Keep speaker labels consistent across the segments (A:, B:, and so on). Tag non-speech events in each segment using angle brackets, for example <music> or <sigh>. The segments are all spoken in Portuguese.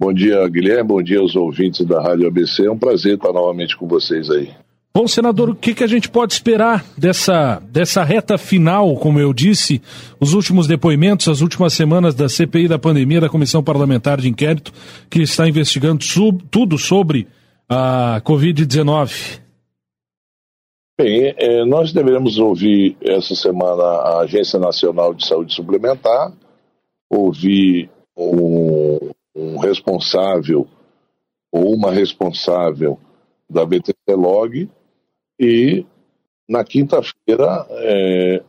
A: Bom dia, Guilherme. Bom dia aos ouvintes da Rádio ABC. É um prazer estar novamente com vocês aí.
B: Bom, senador, o que, que a gente pode esperar dessa, dessa reta final, como eu disse, os últimos depoimentos, as últimas semanas da CPI da pandemia, da Comissão Parlamentar de Inquérito, que está investigando sub, tudo sobre a Covid-19?
A: Bem, é, nós deveremos ouvir essa semana a Agência Nacional de Saúde Suplementar, ouvir um, um responsável ou uma responsável da BTC Log e na quinta-feira é,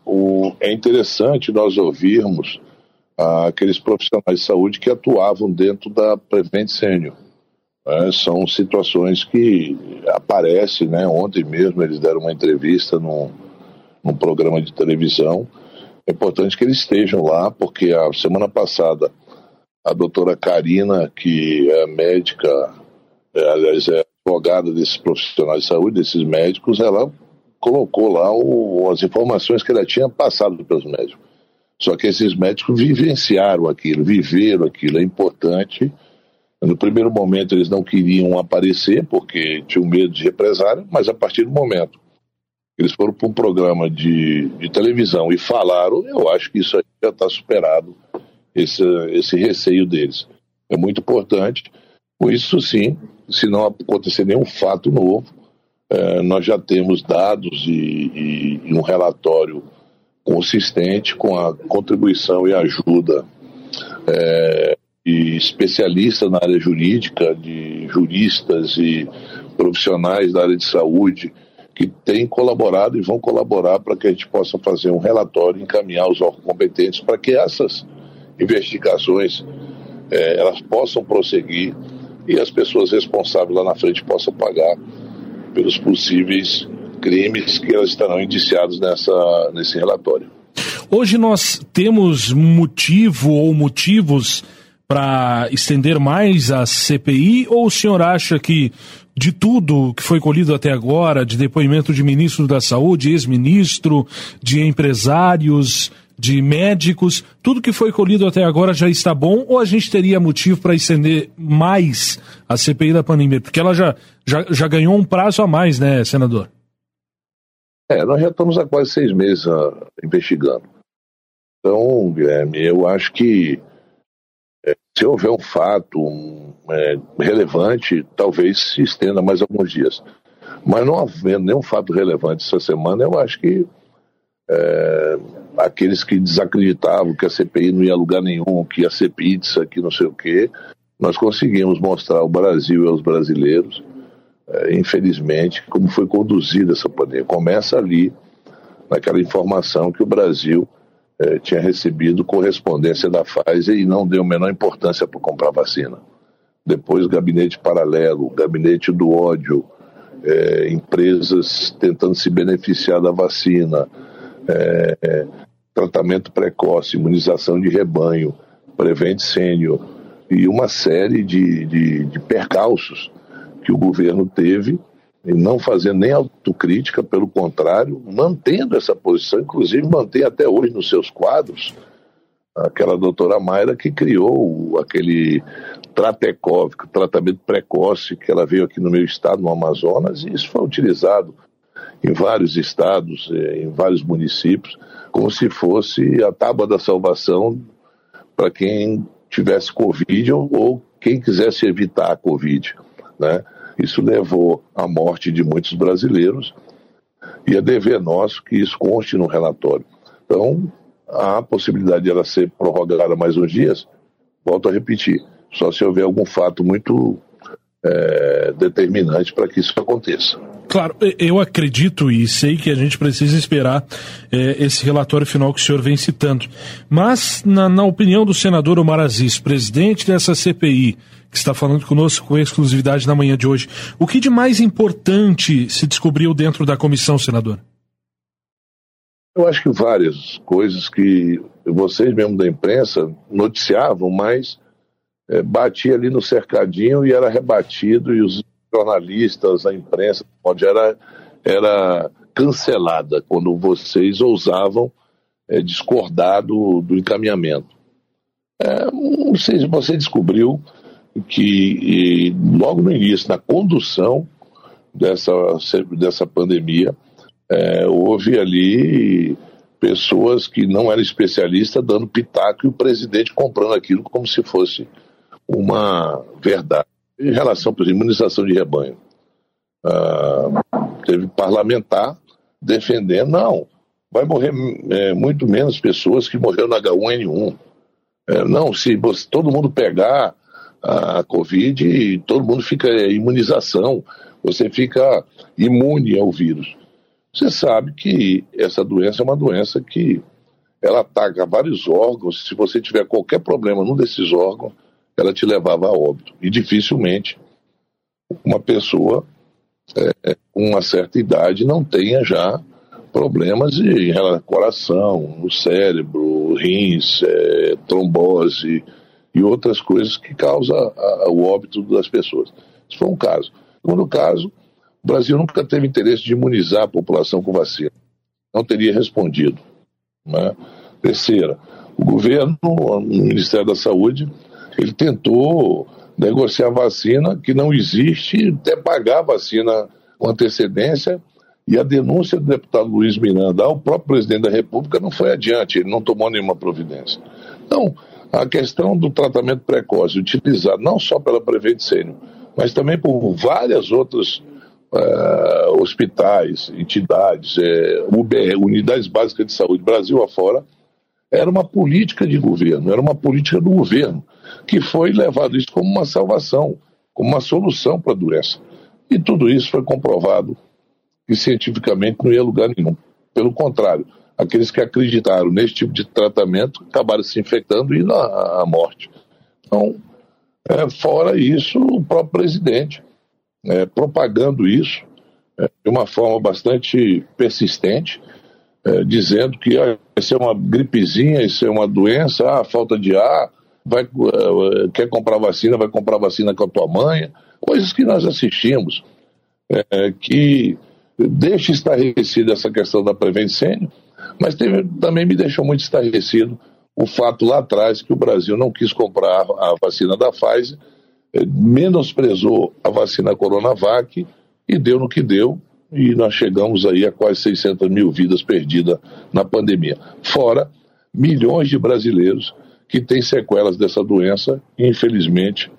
A: é, interessante nós ouvirmos ah, aqueles profissionais de saúde que atuavam dentro da Prevent Senior. É, são situações que aparecem, né? Ontem mesmo eles deram uma entrevista num, num programa de televisão. É importante que eles estejam lá, porque a semana passada a doutora Karina, que é médica, é, aliás, é advogada desses profissionais de saúde, desses médicos, ela colocou lá o, as informações que ela tinha passado pelos médicos. Só que esses médicos vivenciaram aquilo, viveram aquilo. É importante. No primeiro momento eles não queriam aparecer porque tinham medo de represário, mas a partir do momento eles foram para um programa de, de televisão e falaram, eu acho que isso aí já está superado, esse, esse receio deles. É muito importante. Com isso, sim, se não acontecer nenhum fato novo, é, nós já temos dados e, e, um relatório consistente com a contribuição e ajuda é, de especialistas na área jurídica, de juristas e profissionais da área de saúde que têm colaborado e vão colaborar para que a gente possa fazer um relatório e encaminhar os órgãos competentes para que essas investigações é, elas possam prosseguir e as pessoas responsáveis lá na frente possam pagar pelos possíveis crimes que elas estarão indiciados nessa, nesse relatório.
B: Hoje nós temos motivo ou motivos para estender mais a CPI ou o senhor acha que de tudo que foi colhido até agora, de depoimento de ministro da Saúde, ex-ministro, de empresários, de médicos, tudo que foi colhido até agora já está bom ou a gente teria motivo para estender mais a CPI da pandemia? Porque ela já, já, já ganhou um prazo a mais, né, senador?
A: É, nós já estamos há quase seis meses uh, investigando. Então, Guilherme, eu acho que é, se houver um fato um, é, relevante, talvez se estenda mais alguns dias. Mas não havendo nenhum fato relevante essa semana, eu acho que é, aqueles que desacreditavam que a CPI não ia a lugar nenhum, que ia ser pizza, que não sei o quê, nós conseguimos mostrar ao Brasil e aos brasileiros, é, infelizmente, como foi conduzida essa pandemia. Começa ali, naquela informação que o Brasil é, tinha recebido correspondência da Pfizer e não deu menor importância para comprar vacina. Depois, gabinete paralelo, gabinete do ódio, é, empresas tentando se beneficiar da vacina, é, é, tratamento precoce, imunização de rebanho, Prevent Sênior e uma série de, de, de percalços que o governo teve e não fazendo nem autocrítica, pelo contrário, mantendo essa posição, inclusive mantém até hoje nos seus quadros aquela doutora Mayra que criou aquele Tratecov, tratamento precoce, que ela veio aqui no meu estado, no Amazonas, e isso foi utilizado em vários estados, eh, em vários municípios, como se fosse a tábua da salvação para quem tivesse Covid ou, quem quisesse evitar a Covid. Né? Isso levou à morte de muitos brasileiros e é dever nosso que isso conste no relatório. Então, há a possibilidade de ela ser prorrogada mais uns dias, volto a repetir, só se houver algum fato muito é, determinante para que isso aconteça.
B: Claro, eu acredito e sei que a gente precisa esperar é, esse relatório final que o senhor vem citando. Mas, na, na opinião do senador Omar Aziz, presidente dessa CPI, que está falando conosco com exclusividade na manhã de hoje, o que de mais importante se descobriu dentro da comissão, senador?
A: Eu acho que várias coisas que vocês mesmo da imprensa noticiavam, mas é, batia ali no cercadinho e era rebatido e os jornalistas, a imprensa, onde era, era cancelada quando vocês ousavam é, discordar do, do encaminhamento. É, você, você descobriu que logo no início, na condução dessa, dessa pandemia, é, houve ali pessoas que não eram especialistas dando pitaco e o presidente comprando aquilo como se fosse uma verdade. Em relação, exemplo, imunização de rebanho, uh, teve parlamentar defendendo, não, vai morrer é, muito menos pessoas que morreram na H1N1. É, não, se você, todo mundo pegar a Covid, todo mundo fica é, imunização, você fica imune ao vírus. Você sabe que essa doença é uma doença que ela ataca vários órgãos. Se você tiver qualquer problema num desses órgãos, ela te levava a óbito. E dificilmente uma pessoa é, é com uma certa idade não tenha já problemas em relação coração, no cérebro, rins, é, trombose e outras coisas que causam a, o óbito das pessoas. Isso foi um caso. Segundo caso, o Brasil nunca teve interesse de imunizar a população com vacina. Não teria respondido. Né? Terceira, o governo, o Ministério da Saúde, ele tentou negociar vacina que não existe, até pagar vacina com antecedência, e a denúncia do deputado Luiz Miranda ao próprio presidente da República não foi adiante, ele não tomou nenhuma providência. Então, a questão do tratamento precoce, utilizado não só pela Prevent Senior, mas também por várias outras uh, hospitais, entidades, é, UBR, unidades básicas de saúde, Brasil afora, era uma política de governo, era uma política do governo, que foi levado isso como uma salvação, como uma solução para a doença. E tudo isso foi comprovado que cientificamente não ia lugar nenhum. Pelo contrário, aqueles que acreditaram nesse tipo de tratamento acabaram se infectando e indo à morte. Então, é, fora isso, o próprio presidente é, propagando isso é, de uma forma bastante persistente, é, dizendo que isso é uma gripezinha, isso é uma doença, ah, falta de ar, vai, uh, quer comprar vacina, vai comprar vacina com a tua mãe, coisas que nós assistimos, é, que deixa estarrecida essa questão da prevencênio, mas teve, também me deixou muito estarrecido o fato lá atrás que o Brasil não quis comprar a vacina da Pfizer eh, menosprezou a vacina Coronavac e deu no que deu, e nós chegamos aí a quase 600 mil vidas perdidas na pandemia. Fora milhões de brasileiros que têm sequelas dessa doença, e infelizmente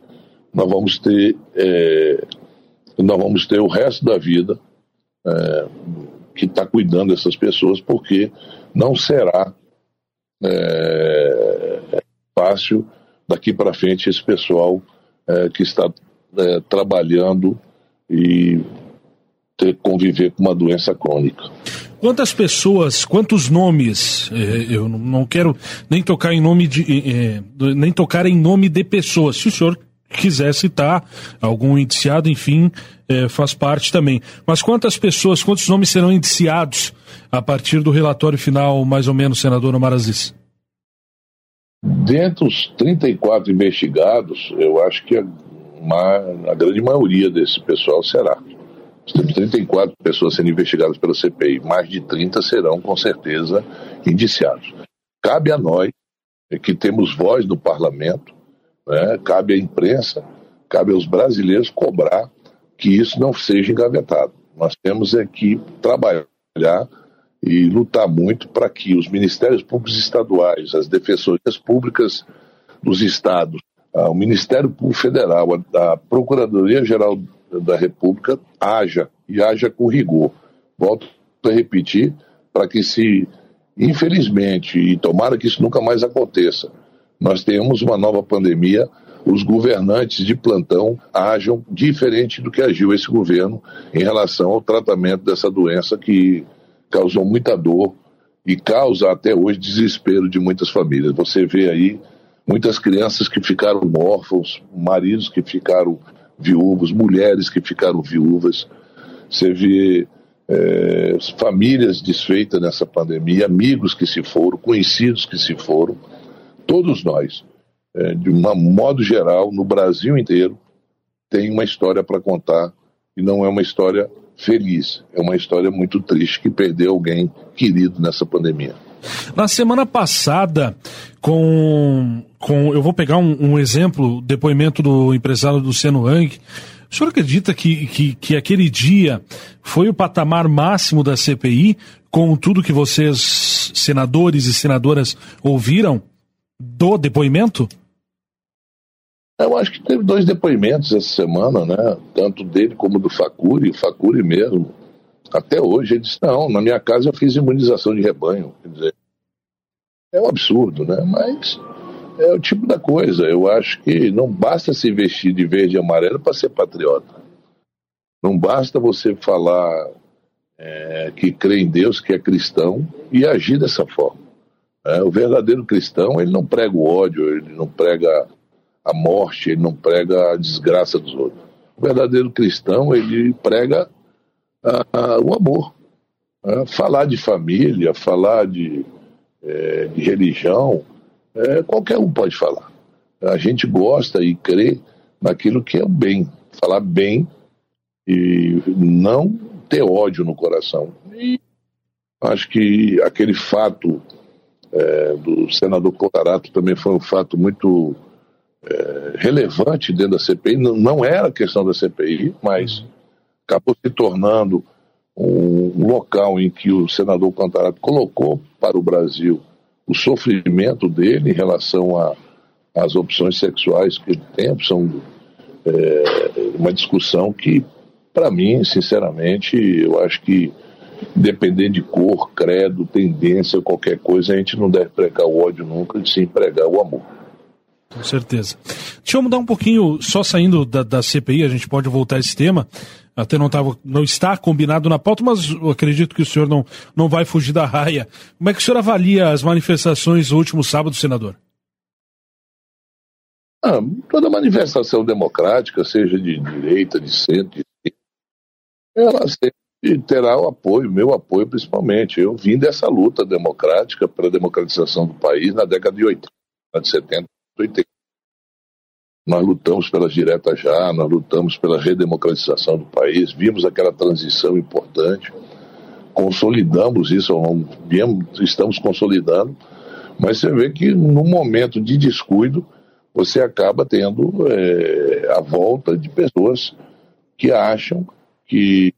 A: nós vamos ter, é, nós vamos ter o resto da vida é, que está cuidando dessas pessoas, porque não será é, fácil daqui para frente esse pessoal é, que está é, trabalhando e ter conviver com uma doença crônica.
B: Quantas pessoas, quantos nomes? É, eu não quero nem tocar em nome de, é, nem tocar em nome de pessoas. Se o senhor quiser citar algum indiciado, enfim, faz parte também. Mas quantas pessoas, quantos nomes serão indiciados a partir do relatório final, mais ou menos, senador Omar Aziz?
A: Dentre os 34 investigados, eu acho que a, uma, a grande maioria desse pessoal será. Temos 34 pessoas sendo investigadas pela CPI, mais de 30 serão, com certeza, indiciados. Cabe a nós, que temos voz no parlamento, né, cabe à imprensa, cabe aos brasileiros cobrar que isso não seja engavetado. Nós temos é que trabalhar e lutar muito para que os ministérios públicos estaduais, as defensorias públicas dos estados, o Ministério Público Federal, a Procuradoria-Geral da República haja e haja com rigor. Volto a repetir, para que se, infelizmente, e tomara que isso nunca mais aconteça, nós tenhamos uma nova pandemia, os governantes de plantão ajam diferente do que agiu esse governo em relação ao tratamento dessa doença que causou muita dor e causa até hoje desespero de muitas famílias. Você vê aí muitas crianças que ficaram órfãos, maridos que ficaram viúvos, mulheres que ficaram viúvas. Você vê é, famílias desfeitas nessa pandemia, amigos que se foram, conhecidos que se foram. Todos nós, é, de um modo geral, no Brasil inteiro, tem uma história para contar e não é uma história feliz. É uma história muito triste que perdeu alguém querido nessa pandemia.
B: Na semana passada, com, com eu vou pegar um, um exemplo, depoimento do empresário Luciano Hang. O senhor acredita que, que, que aquele dia foi o patamar máximo da CPI, com tudo que vocês, senadores e senadoras, ouviram do depoimento?
A: Eu acho que teve dois depoimentos essa semana, né? Tanto dele como do Facuri, o Facuri mesmo. Até hoje ele disse, não, na minha casa eu fiz imunização de rebanho. Quer dizer, é um absurdo, né? Mas é o tipo da coisa. Eu acho que não basta se vestir de verde e amarelo para ser patriota. Não basta você falar é, que crê em Deus, que é cristão, e agir dessa forma. É, o verdadeiro cristão, ele não prega o ódio, ele não prega a morte, ele não prega a desgraça dos outros. O verdadeiro cristão, ele prega o amor. Né? Falar de família, falar de, é, de religião, é, qualquer um pode falar. A gente gosta e crê naquilo que é o bem. Falar bem e não ter ódio no coração. E acho que aquele fato é, do senador Cotarato também foi um fato muito é, relevante dentro da CPI. Não, não era questão da CPI, mas acabou se tornando um local em que o senador Cantarato colocou para o Brasil o sofrimento dele em relação às opções sexuais que ele tem, opção, é, uma discussão que, para mim, sinceramente, eu acho que, dependendo de cor, credo, tendência, qualquer coisa, a gente não deve pregar o ódio nunca, e sim pregar o amor.
B: Com certeza. Deixa eu mudar um pouquinho, só saindo da, da CPI, a gente pode voltar a esse tema. Até não, tava, não está combinado na pauta, mas acredito que o senhor não, não vai fugir da raia. Como é que o senhor avalia as manifestações do último sábado, senador?
A: Ah, toda manifestação democrática, seja de direita, de centro, de ela sempre terá o apoio, meu apoio principalmente. Eu vim dessa luta democrática pela democratização do país na década de 80, de 70, 80. Nós lutamos pelas diretas já, nós lutamos pela redemocratização do país, vimos aquela transição importante, consolidamos isso estamos consolidando, mas você vê que no momento de descuido, você acaba tendo é, a volta de pessoas que acham que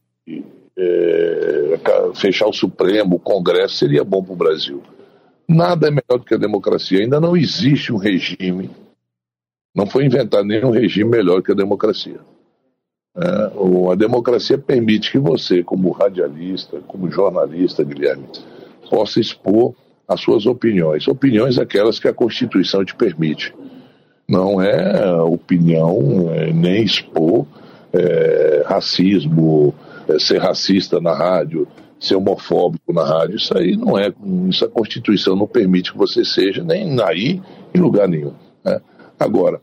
A: é, fechar o Supremo, o Congresso, seria bom para o Brasil. Nada é melhor do que a democracia. Ainda não existe um regime, não foi inventado nenhum regime melhor que a democracia. É, a democracia permite que você, como radialista, como jornalista, Guilherme, possa expor as suas opiniões. Opiniões aquelas que a Constituição te permite. Não é opinião é, nem expor é, racismo, é, ser racista na rádio, ser homofóbico na rádio, isso aí não é, isso a Constituição não permite que você seja, nem aí, em lugar nenhum. Né? Agora,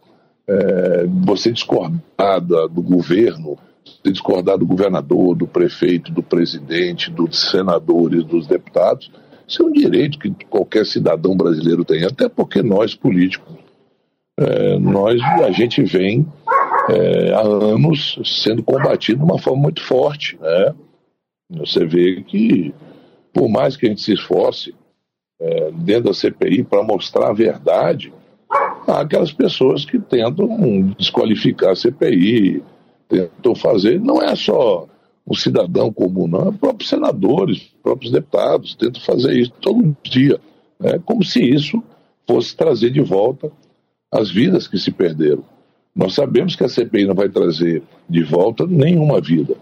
A: é, você discordar do governo, você discordar do governador, do prefeito, do presidente, dos senadores, dos deputados, isso é um direito que qualquer cidadão brasileiro tem, até porque nós, políticos, é, nós, a gente vem é, há anos sendo combatido de uma forma muito forte, né? Você vê que, por mais que a gente se esforce é, dentro da CPI para mostrar a verdade, aquelas pessoas que tentam desqualificar a CPI, tentam fazer. Não é só um cidadão comum, não, é próprios senadores, próprios deputados tentam fazer isso todo dia. Né? Como se isso fosse trazer de volta as vidas que se perderam. Nós sabemos que a CPI não vai trazer de volta nenhuma vida.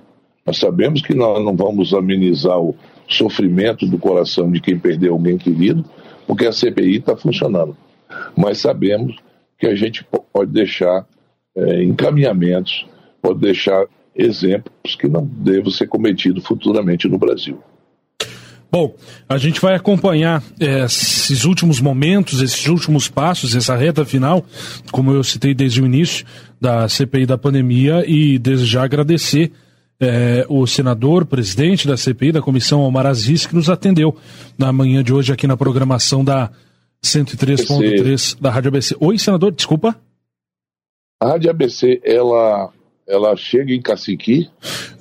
A: Nós sabemos que nós não vamos amenizar o sofrimento do coração de quem perdeu alguém querido, porque a CPI está funcionando. Mas sabemos que a gente pode deixar é, encaminhamentos, pode deixar exemplos que não devem ser cometidos futuramente no Brasil.
B: Bom, a gente vai acompanhar é, esses últimos momentos, esses últimos passos, essa reta final, como eu citei desde o início da CPI da pandemia, e desde já agradecer é, o senador, presidente da CPI, da comissão Omar Aziz, que nos atendeu na manhã de hoje aqui na programação da 103.3 da Rádio ABC. Oi, senador, desculpa.
A: A Rádio ABC, ela ela chega em Caciqui?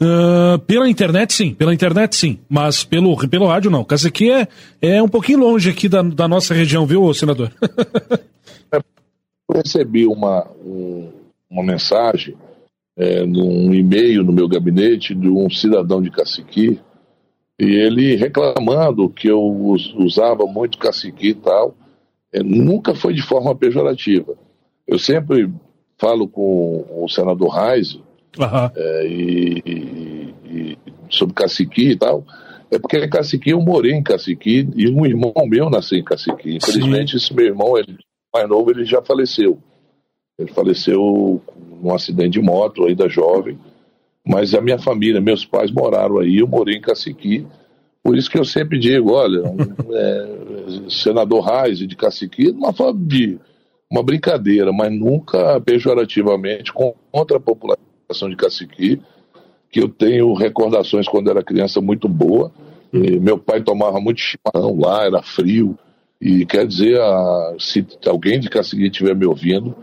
B: Uh, pela internet, sim. Pela internet, sim. Mas pelo, pelo rádio, não. Caciqui é, é um pouquinho longe aqui da, da nossa região, viu, senador? <laughs>
A: Eu recebi uma, um, uma mensagem é, num e-mail no meu gabinete de um cidadão de Caciqui e ele reclamando que eu usava muito Caciqui e tal. É, nunca foi de forma pejorativa. Eu sempre falo com o senador Reis uhum. é, e, e, e, sobre Caciqui e tal, é porque Caciqui eu morei em Caciqui e um irmão meu nasceu em Caciqui. Infelizmente, Sim. esse meu irmão, ele, mais novo, ele já faleceu. Ele faleceu num acidente de moto ainda jovem. Mas a minha família, meus pais moraram aí, eu morei em Caciqui. Por isso que eu sempre digo, olha, <laughs> é, senador Reis de Caciqui, numa forma de uma brincadeira, mas nunca pejorativamente contra a população de Caciqui, que eu tenho recordações quando era criança muito boa. E meu pai tomava muito chimarrão lá, era frio. E quer dizer, a, se alguém de Caciqui estiver me ouvindo,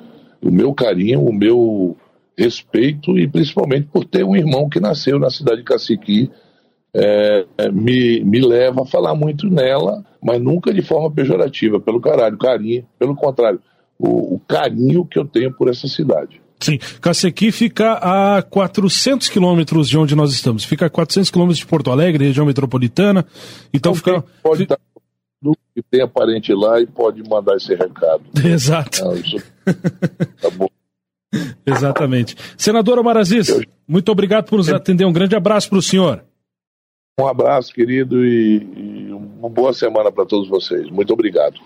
A: o meu carinho, o meu respeito e principalmente por ter um irmão que nasceu na cidade de Caciqui, é, me, me leva a falar muito nela, mas nunca de forma pejorativa, pelo caralho, carinho, pelo contrário, o, o carinho que eu tenho por essa cidade.
B: Sim, Cacequi fica a 400 quilômetros de onde nós estamos. Fica a 400 quilômetros de Porto Alegre, região metropolitana. Então, fica.
A: Pode estar que tem parente lá e pode mandar esse recado. <laughs>
B: Exato. Não, isso... tá bom. Exatamente. Senador Omar Aziz, eu... muito obrigado por nos atender. Um grande abraço para o senhor.
A: Um abraço, querido, e, uma boa semana para todos vocês. Muito obrigado.